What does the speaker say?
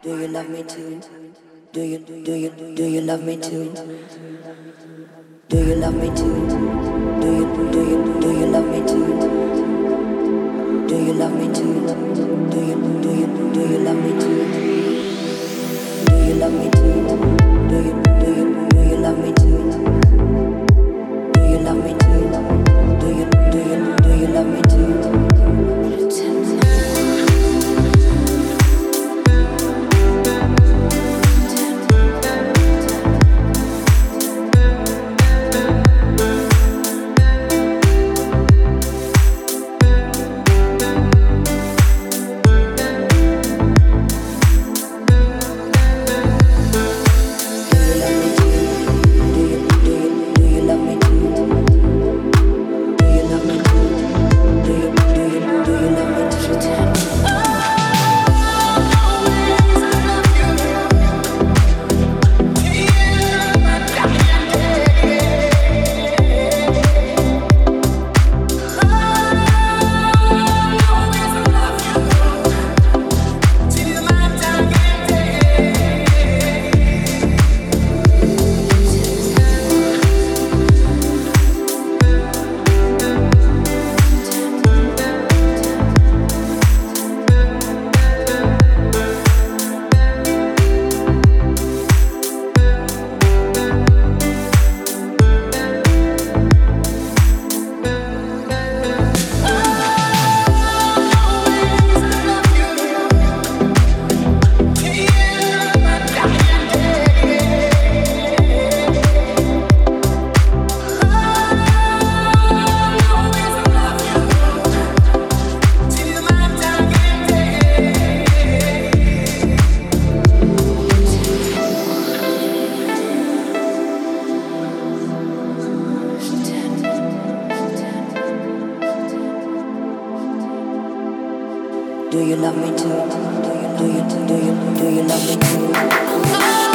Do you love me too? Do you do you do you love me too? Do you love me too? Do you do Do you love me too? Do you do you do you do you love me too?